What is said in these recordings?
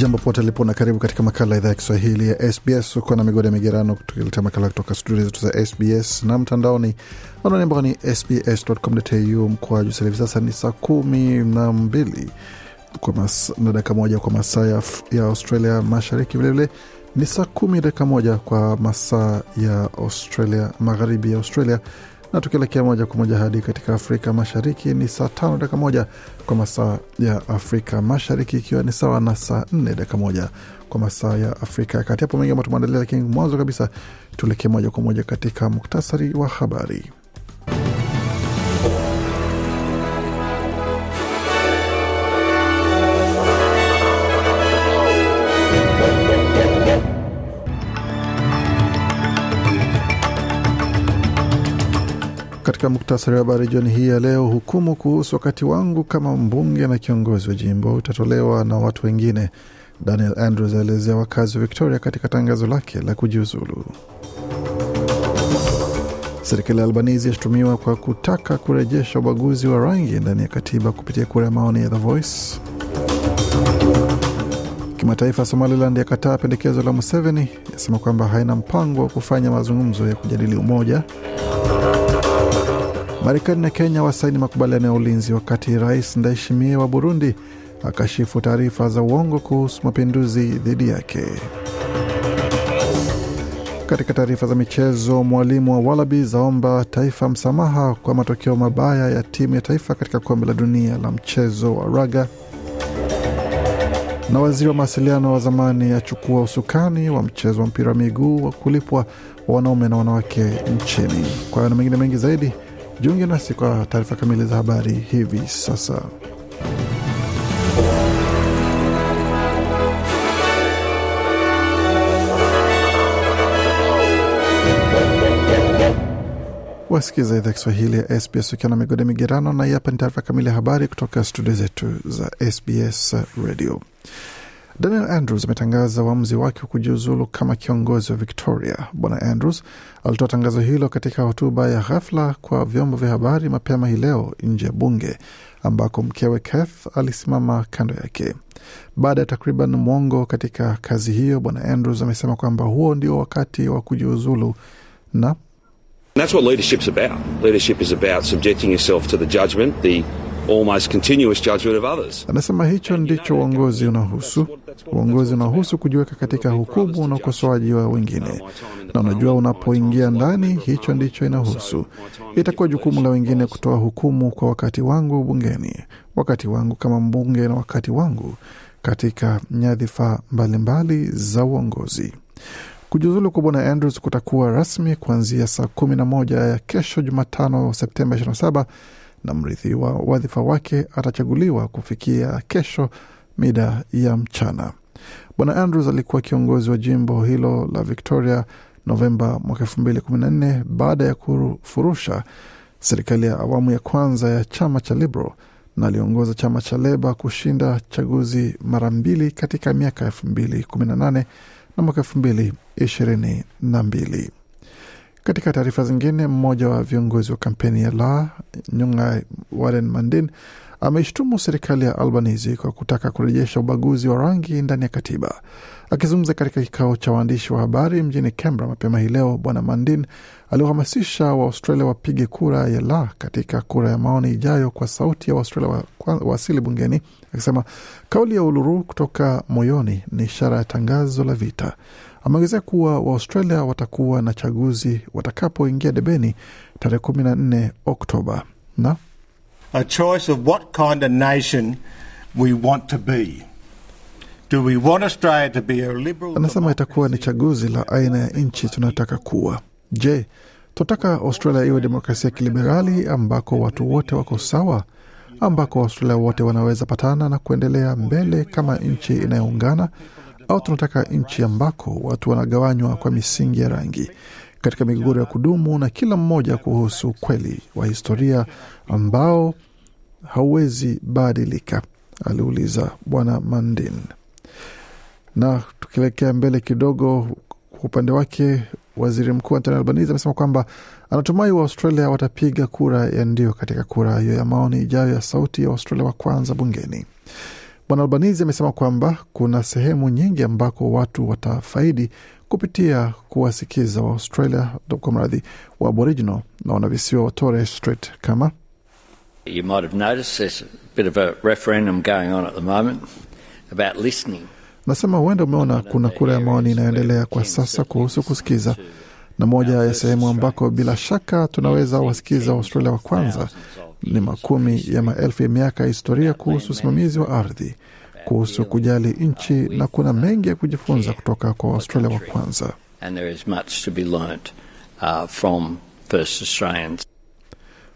Jambo pote lipo na karibu katika makala idhaa ya Kiswahili ya SBS. Uko na migodi ya migerano tukiletea makala kutoka studio zetu za SBS na mtandaoni anwani ambao ni sbs.com.au mkoaju. Hivi sasa ni saa kumi na mbili na dakika moja kwa masaa ya, ya Australia Mashariki, vilevile ni saa kumi dakika moja kwa masaa ya Australia magharibi ya Australia na tukielekea moja kwa moja hadi katika Afrika Mashariki ni saa tano dakika moja kwa masaa ya Afrika Mashariki, ikiwa ni sawa na saa nne dakika moja kwa masaa ya Afrika ya Kati. Hapo mengi ambayo tumeandalia, lakini mwanzo kabisa tuelekee moja kwa moja katika muktasari wa habari. Katika muktasari wa habari jioni hii ya leo, hukumu kuhusu wakati wangu kama mbunge na kiongozi wa jimbo utatolewa na watu wengine. Daniel Andrews aelezea wakazi wa Victoria katika tangazo lake la kujiuzulu. Serikali ya Albanizi yashutumiwa kwa kutaka kurejesha ubaguzi wa rangi ndani ya katiba kupitia kura ya maoni ya The Voice. Kimataifa, Somaliland yakataa pendekezo la Museveni, yasema kwamba haina mpango wa kufanya mazungumzo ya kujadili umoja. Marekani na Kenya wasaini makubaliano ya ulinzi, wakati Rais Ndayishimiye wa Burundi akashifu taarifa za uongo kuhusu mapinduzi dhidi yake. Katika taarifa za michezo, mwalimu wa Wallabies aomba taifa msamaha kwa matokeo mabaya ya timu ya taifa katika kombe la dunia la mchezo wa raga, na waziri wa mawasiliano wa zamani achukua usukani wa mchezo wa mpira wa miguu wa kulipwa wa wanaume na wanawake nchini. Kwa hayo na mengine mengi zaidi Jiunge nasi kwa taarifa kamili za habari hivi sasa. Wasikiza idhaa Kiswahili ya SBS ukiwa na migode migerano, na hapa ni taarifa kamili ya habari kutoka studio zetu za SBS Radio. Daniel Andrews ametangaza uamuzi wake wa kujiuzulu kama kiongozi wa Victoria. Bwana Andrews alitoa tangazo hilo katika hotuba ya ghafla kwa vyombo vya habari mapema hii leo nje ya bunge ambako mkewe Kath alisimama kando yake. Baada ya takriban mwongo katika kazi hiyo, Bwana Andrews amesema kwamba huo ndio wakati wa kujiuzulu na That's what leadership's about. Leadership is about subjecting yourself to the judgment, the almost continuous judgment of others. Anasema hicho ndicho uongozi unahusu. Uongozi unahusu kujiweka katika hukumu na ukosoaji wa wengine, na unajua, unapoingia ndani, hicho ndicho inahusu. Itakuwa jukumu la wengine kutoa hukumu kwa wakati wangu bungeni, wakati wangu kama mbunge, na wakati wangu katika nyadhifa mbalimbali za uongozi. Kujiuzulu kwa bwana Andrews kutakuwa rasmi kuanzia saa kumi na moja ya kesho Jumatano, Septemba 27 na mrithi wa wadhifa wake atachaguliwa kufikia kesho mida ya mchana. Bwana Andrews alikuwa kiongozi wa jimbo hilo la Victoria Novemba mwaka 2014 baada ya kufurusha serikali ya awamu ya kwanza ya chama cha Liberal na aliongoza chama cha Leba kushinda chaguzi mara mbili katika miaka 2018 na mwaka 2022. Katika taarifa zingine, mmoja wa viongozi wa kampeni ya La Nyunga Warren Mandin ameishtumu serikali ya Albanese kwa kutaka kurejesha ubaguzi wa rangi ndani ya katiba. Akizungumza katika kikao cha waandishi wa habari mjini Canberra mapema hii leo, Bwana Mandin aliwahamasisha Waaustralia wapige kura ya la katika kura ya maoni ijayo kwa sauti ya Waaustralia wa bungeni, akisema kauli ya Uluru kutoka moyoni ni ishara ya tangazo la vita. Ameongezea kuwa Waaustralia watakuwa na chaguzi watakapoingia debeni tarehe kumi na nne Oktoba. Na? A choice of what kind of nation we want to be. Do we want Australia to be a liberal Anasema itakuwa ni chaguzi la aina ya nchi tunataka kuwa. Je, tunataka Australia iwe demokrasia ya kiliberali ambako watu wote wako sawa, ambako Waustralia wote wanaweza patana na kuendelea mbele kama nchi inayoungana, au tunataka nchi ambako watu wanagawanywa kwa misingi ya rangi katika migogoro ya kudumu na kila mmoja kuhusu ukweli wa historia ambao hauwezi badilika, aliuliza Bwana Mandin. Na tukielekea mbele kidogo, kwa upande wake waziri mkuu Antoni Albanese amesema kwamba anatumai Waaustralia watapiga kura ya ndio katika kura hiyo ya maoni ijayo ya sauti ya Waustralia wa kwanza bungeni. Bwana Albanizi amesema kwamba kuna sehemu nyingi ambako watu watafaidi kupitia kuwasikiza wa Australia kwa mradhi wa Aboriginal na wanavisiwa wa Torres Strait kama You might have noticed there's a bit of a referendum going on at the moment about listening. Nasema huenda umeona kuna kura ya maoni inayoendelea kwa sasa kuhusu kusikiza, na moja ya sehemu ambako bila shaka tunaweza wasikiza Australia wa kwanza ni makumi ya maelfu ya miaka ya historia kuhusu usimamizi wa ardhi, kuhusu kujali nchi, na kuna mengi ya kujifunza kutoka kwa Australia wa kwanza. And there is much to be learnt uh, from first Australians.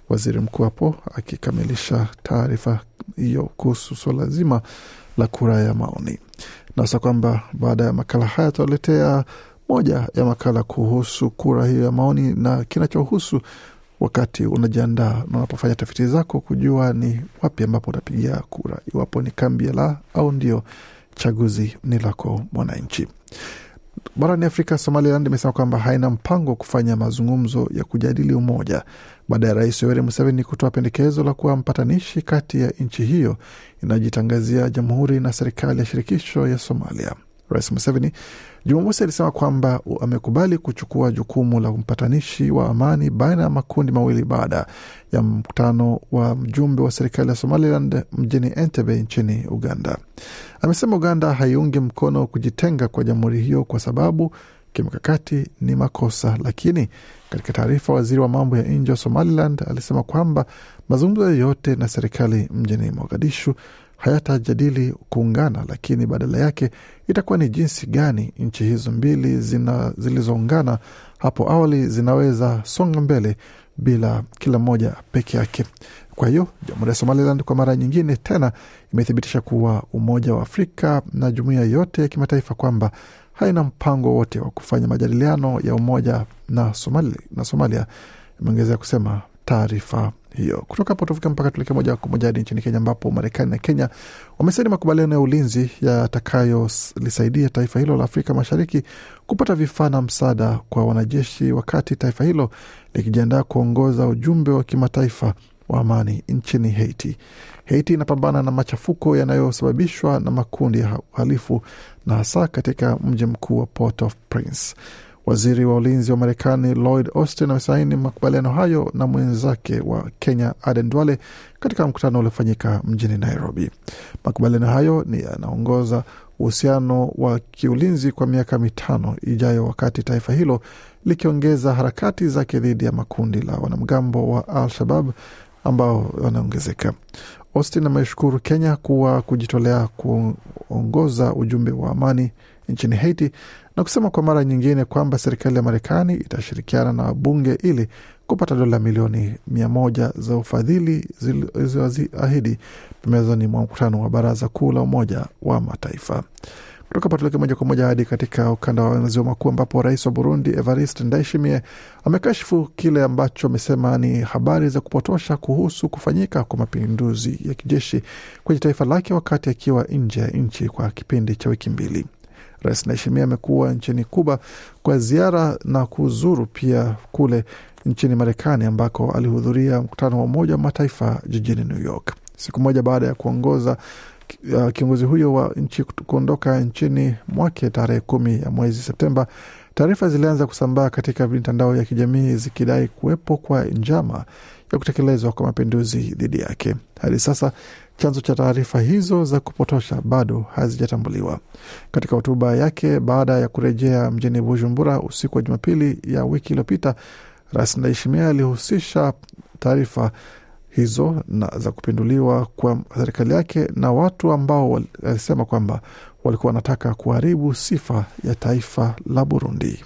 Waziri mkuu hapo akikamilisha taarifa hiyo kuhusu suala zima la kura ya maoni. Nasa kwamba baada ya makala haya tutaletea moja ya makala kuhusu kura hiyo ya maoni na kinachohusu wakati unajiandaa na unapofanya tafiti zako kujua ni wapi ambapo utapigia kura, iwapo ni kambi la au ndio chaguzi ni lako mwananchi. Barani Afrika, Somaliland imesema kwamba haina mpango wa kufanya mazungumzo ya kujadili umoja baada ya Rais Yoweri Museveni kutoa pendekezo la kuwa mpatanishi kati ya nchi hiyo inayojitangazia jamhuri na serikali ya shirikisho ya Somalia. Rais Museveni Jumamosi alisema kwamba amekubali kuchukua jukumu la mpatanishi wa amani baina ya makundi mawili baada ya mkutano wa mjumbe wa serikali ya Somaliland mjini Entebbe nchini Uganda. Amesema Uganda haiungi mkono kujitenga kwa jamhuri hiyo kwa sababu kimkakati ni makosa, lakini katika taarifa, waziri wa mambo ya nje wa Somaliland alisema kwamba mazungumzo yoyote na serikali mjini Mogadishu hayatajadili kuungana, lakini badala yake itakuwa ni jinsi gani nchi hizo mbili zilizoungana hapo awali zinaweza songa mbele bila kila mmoja peke yake. Kwa hiyo jamhuri ya Somaliland kwa mara nyingine tena imethibitisha kuwa Umoja wa Afrika na jumuiya yote ya kimataifa kwamba haina mpango wote wa kufanya majadiliano ya umoja na Somalia, na Somalia, imeongezea kusema taarifa hiyo. Kutoka hapo tufika mpaka tuelekee moja kwa moja hadi nchini Kenya, ambapo Marekani na Kenya wamesaini makubaliano ya ulinzi yatakayolisaidia taifa hilo la Afrika Mashariki kupata vifaa na msaada kwa wanajeshi, wakati taifa hilo likijiandaa kuongoza ujumbe wa kimataifa wa amani nchini Haiti. Haiti inapambana na machafuko yanayosababishwa na makundi ya uhalifu na hasa katika mji mkuu wa Port-au-Prince. Waziri wa ulinzi wa Marekani Lloyd Austin amesaini makubaliano hayo na mwenzake wa Kenya Aden Duale katika mkutano uliofanyika mjini Nairobi. Makubaliano hayo ni yanaongoza uhusiano wa kiulinzi kwa miaka mitano ijayo, wakati taifa hilo likiongeza harakati zake dhidi ya makundi la wanamgambo wa Al-Shabab ambao wanaongezeka. Austin ameshukuru Kenya kuwa kujitolea kuongoza ujumbe wa amani nchini Haiti na kusema kwa mara nyingine kwamba serikali ya Marekani itashirikiana na wabunge ili kupata dola milioni mia moja za ufadhili zilizoahidi pembezoni mwa mkutano wa Baraza Kuu la Umoja wa Mataifa. Kutoka patuleke moja kwa moja hadi katika ukanda wa maziwa makuu ambapo rais wa Burundi Evariste Ndayishimiye amekashifu kile ambacho amesema ni habari za kupotosha kuhusu kufanyika kwa mapinduzi ya kijeshi kwenye taifa lake wakati akiwa nje ya nchi kwa kipindi cha wiki mbili. Rais Ndayishimiye amekuwa nchini Kuba kwa ziara na kuzuru pia kule nchini Marekani ambako alihudhuria mkutano wa Umoja wa Mataifa jijini New York, siku moja baada ya kuongoza uh, kiongozi huyo wa nchi kuondoka nchini mwake tarehe kumi ya mwezi Septemba. Taarifa zilianza kusambaa katika mitandao ya kijamii zikidai kuwepo kwa njama ya kutekelezwa kwa mapinduzi dhidi yake. Hadi sasa chanzo cha taarifa hizo za kupotosha bado hazijatambuliwa. Katika hotuba yake baada ya kurejea mjini Bujumbura usiku wa Jumapili ya wiki iliyopita, Rais Ndayishimiye alihusisha taarifa hizo na za kupinduliwa kwa serikali yake na watu ambao walisema kwamba walikuwa wanataka kuharibu sifa ya taifa la Burundi.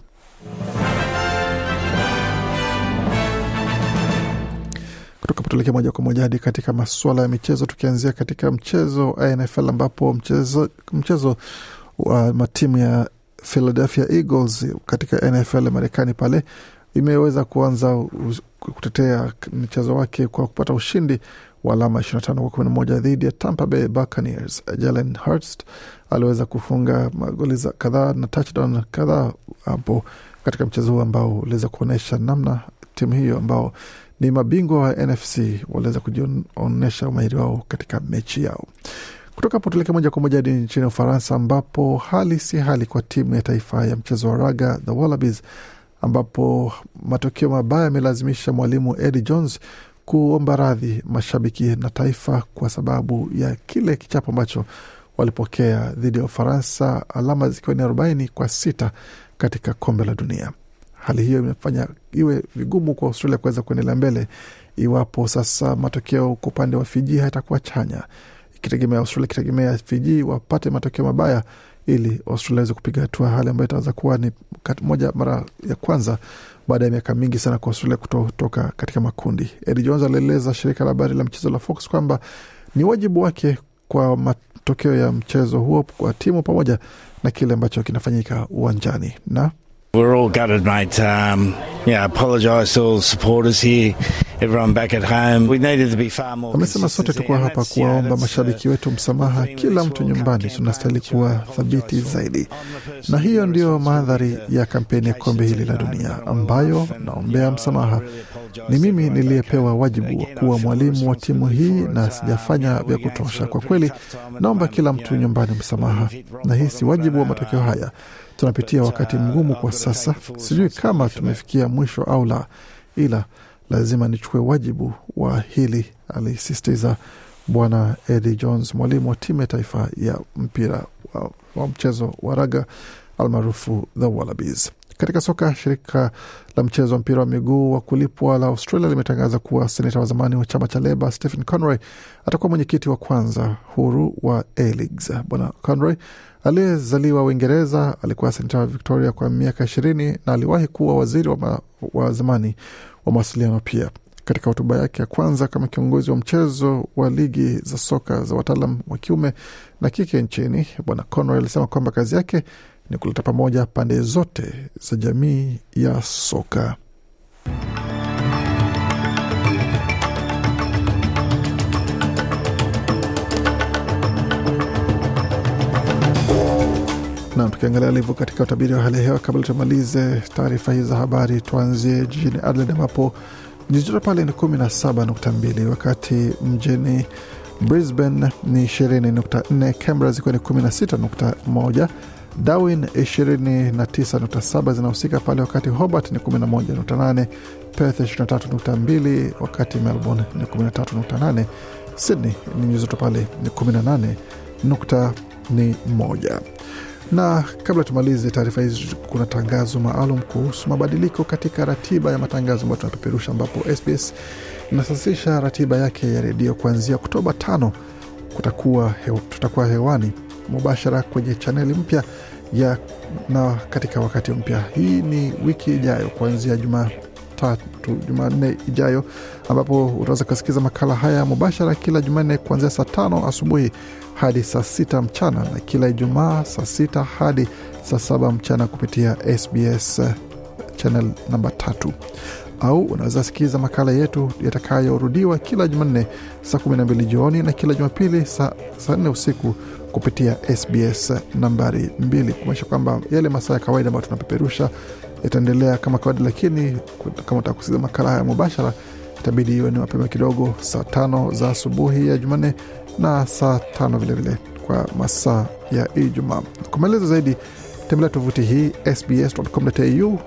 Tuelekea moja kwa moja hadi katika masuala ya michezo, tukianzia katika mchezo NFL ambapo mchezo, mchezo wa matimu ya Philadelphia Eagles katika NFL Marekani pale imeweza kuanza kutetea mchezo wake kwa kupata ushindi wa alama 25 kwa 11 dhidi ya Tampa Bay Buccaneers. Jalen Hurts aliweza kufunga magoli kadhaa na touchdown kadhaa hapo katika mchezo huu ambao uliweza kuonyesha namna timu hiyo ambao ni mabingwa wa NFC waliweza kujionyesha umahiri wao katika mechi yao. Kutoka hapo tuelekee moja kwa moja hadi nchini Ufaransa, ambapo hali si hali kwa timu ya taifa ya mchezo wa raga the Wallabies, ambapo matokeo mabaya yamelazimisha mwalimu Eddie Jones kuomba radhi mashabiki na taifa kwa sababu ya kile kichapo ambacho walipokea dhidi ya Ufaransa, alama zikiwa ni arobaini kwa sita katika kombe la dunia. Hali hiyo imefanya iwe vigumu kwa Australia kuweza kuendelea mbele iwapo sasa matokeo kwa upande wa Fiji hayatakuwa chanya, ikitegemea Australia ikitegemea Fiji wapate matokeo mabaya ili Australia aweze kupiga hatua, hali ambayo itaweza kuwa ni moja mara ya kwanza baada ya miaka mingi sana kwa Australia kutoka katika makundi. Eddie Jones alieleza shirika la habari la mchezo la Fox kwamba ni wajibu wake kwa matokeo ya mchezo huo kwa timu pamoja na kile ambacho kinafanyika uwanjani na We're all gutted, mate. Um, yeah, apologise to all supporters here, everyone back at home. We needed to be far more. Amesema sote tukuwa hapa kuwaomba mashabiki wetu msamaha, kila mtu nyumbani. Tunastahili kuwa thabiti zaidi, na hiyo ndiyo mandhari ya kampeni ya kombe hili la dunia ambayo naombea msamaha. Ni mimi niliyepewa wajibu wa kuwa mwalimu wa timu hii na sijafanya vya kutosha. Kwa kweli, naomba kila mtu nyumbani msamaha, na hii si wajibu wa matokeo haya. Tunapitia wakati mgumu kwa sasa, sijui kama tumefikia mwisho au la, ila lazima nichukue wajibu wa hili, alisisitiza Bwana Eddie Jones, mwalimu wa timu ya taifa ya mpira wa, wa mchezo wa raga almaarufu the Wallabies. Katika soka, shirika la mchezo wa mpira wa miguu wa kulipwa la Australia limetangaza kuwa seneta wa zamani wa chama cha Leba Stephen Conroy atakuwa mwenyekiti wa kwanza huru wa A-Leagues. Bwana Conroy aliyezaliwa Uingereza alikuwa seneta wa Victoria kwa miaka ishirini na aliwahi kuwa waziri wa, ma, wa zamani wa mawasiliano pia. Katika hotuba yake ya kwanza kama kiongozi wa mchezo wa ligi za soka za wataalam wa kiume na kike nchini, Bwana Conroy alisema kwamba kazi yake ni kuleta pamoja pande zote za jamii ya soka. Nam, tukiangalia alivyo katika utabiri wa hali ya hewa. Kabla tumalize taarifa hii za habari, tuanzie jijini Adelaide ambapo nyuzi joto pale ni 17.2, wakati mjini Brisbane ni 20.4, Canberra zikiwa ni 16.1, Darwin 29.7 zinahusika pale, wakati Hobart ni 11.8, Perth 23.2, wakati Melbourne ni 13.8, Sydney ni nyuzi joto pale ni 18.1 na kabla tumalize taarifa hizi, kuna tangazo maalum kuhusu mabadiliko katika ratiba ya matangazo ambayo tunapeperusha, ambapo SBS inasasisha ratiba yake ya redio kuanzia Oktoba tano. Kutakuwa hew, tutakuwa hewani mubashara kwenye chaneli mpya ya na katika wakati mpya. Hii ni wiki ijayo kuanzia Jumatatu, Jumanne ijayo, ambapo utaweza kusikiza makala haya mubashara kila Jumanne kuanzia saa tano asubuhi hadi saa sita mchana na kila Ijumaa saa sita hadi saa saba mchana kupitia SBS channel namba tatu au unaweza sikiza makala yetu yatakayorudiwa kila Jumanne saa kumi na mbili jioni na kila Jumapili saa saa nne usiku kupitia SBS nambari mbili, kumaanisha kwamba yale masaa ya kawaida ambayo tunapeperusha yataendelea kama kawaida, lakini kama utaka makala haya mubashara itabidi iwe ni mapema kidogo, saa tano za asubuhi ya Jumanne na saa tano vilevile kwa masaa ya Ijumaa. Kwa maelezo zaidi tembelea tovuti hii sbs.com.au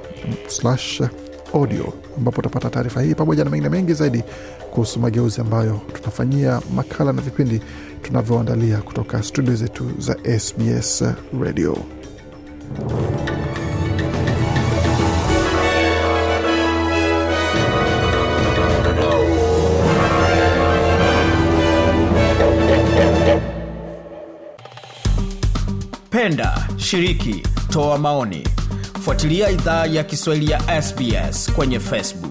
audio ambapo utapata taarifa hii pamoja na mengine mengi zaidi kuhusu mageuzi ambayo tunafanyia makala na vipindi tunavyoandalia kutoka studio zetu za SBS Radio. Penda, shiriki, toa maoni, fuatilia idhaa ya Kiswahili ya SBS kwenye Facebook.